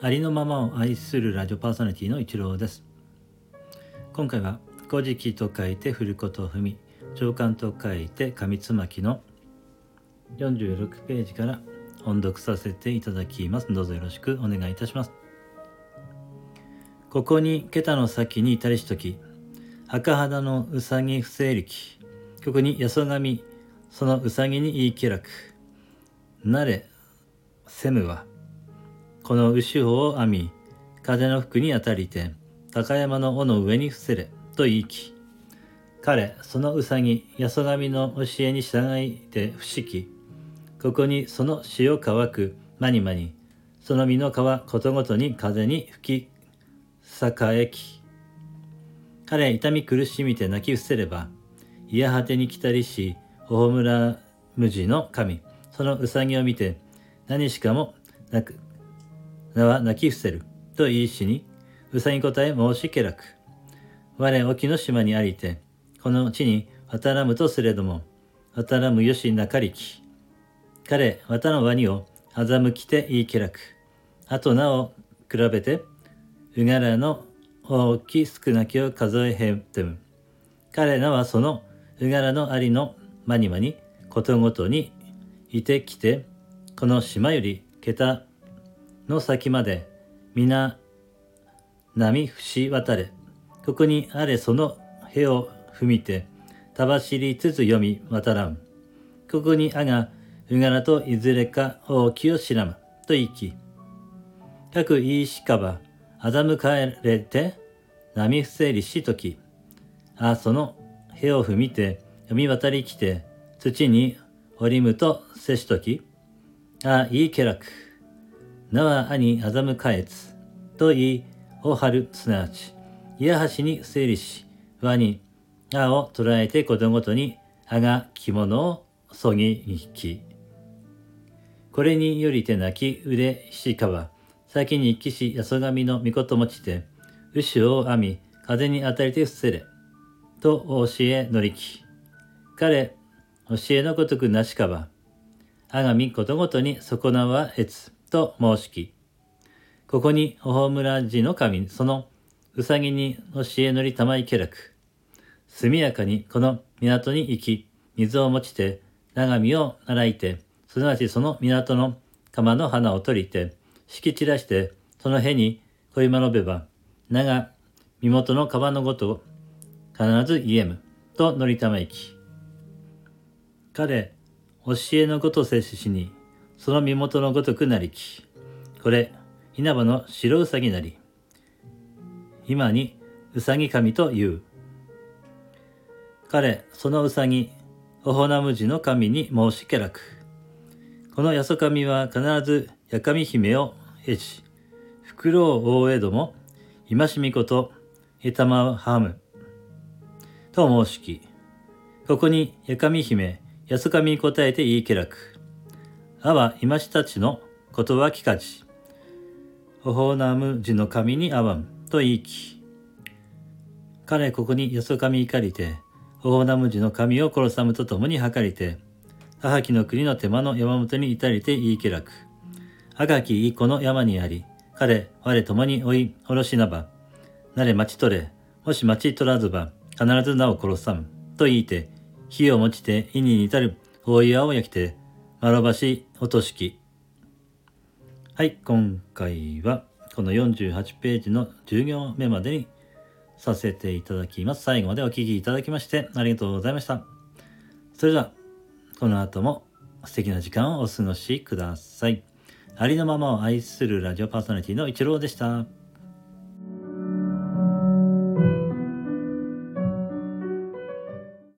ありのままを愛するラジオパーソナリティの一郎です。今回は「古事記」と書いて「振ることを踏み」「長官」と書いて「紙つまき」の46ページから音読させていただきますどうぞよろしくお願いいたしますここに桁の先に至りしとき赤肌のうさぎ不正力ここにやそがみそのうさぎに言い気楽なれせむはこの牛穂を編み風の服に当たりて高山の尾の上に伏せれと言いき彼そのうさぎやそがみの教えに従いて不思議ここにその潮乾くまにまにその実の皮ことごとに風に吹き栄えき。彼痛み苦しみて泣き伏せればいや果てに来たりし大村無地の神そのうさぎを見て何しかもなく。名は泣き伏せる。と言いしにうさぎ答え申しけらく我沖の島にありてこの地に渡らむとすれども渡らむよしなかりき。彼渡のワニを欺きて言いけらく。あとなお比べてうがらの大き少なきを数えへんてむ。彼らはそのうがらのありのまにまにことごとにいてきてこの島より桁の先まで皆波伏し渡れ。ここにあれそのへを踏みてたばしりつつ読み渡らん。ここにあがうがらといずれか大きを知らむ。と言いき。各いいしかば欺かれて波伏せりしとき。あそのへを踏みて読み渡りきて土に折りむとせしとき。あいいけらくなは兄欺かえつ。と言いおはるすなわちいやはしに整理し輪にあを捉えてことごとにあが着物をそぎ引きこれによりて泣き腕ひしかは先に騎士やそがみの御事持ちて牛を編み風に当たりて伏せれと教え乗りき彼教えのごとくなしかばあがみことごとに損なはえつ。と申しき。ここにおほむらじの神そのうさぎに教え乗りたまいけらく速やかにこの港に行き水を持ちて長身を洗いてすなわちその港の釜の花を取りて敷き散らしてその辺に小今のべば長身元の川のごと必ず言えむと乗りたま行き。彼教えのごと接しにその身元のごとくなりきこれ稲葉の白うさぎなり今にうさぎ神という彼そのうさぎおほなむじの神に申しけらくこのやそ神は必ずやかみ姫を得し、フクロウ大江戸も、今しみこと、へたまはむ。と申しき。ここにやかみ姫、やそかみに答えて言いけらく。あは今したちのことは聞かじ。おほなむじの神にあわん。と言いき。彼ここにやそかみ怒りて、おほなむじの神を殺さむとともに計りて、母木の国の手間の山本に至りて言いけらく。赤きいこの山にあり、彼、我共に追い、おろしなば。なれ待ち取れ、もし待ち取らずば、必ず名を殺さむ。と言いて、火を持ちて、意に至る大岩を焼きて、丸ばしおとしき。はい、今回は、この48ページの10行目までにさせていただきます。最後までお聴きいただきまして、ありがとうございました。それでは、この後も素敵な時間をお過ごしください。ありのままを愛するラジオパーソナリティのイチローでした。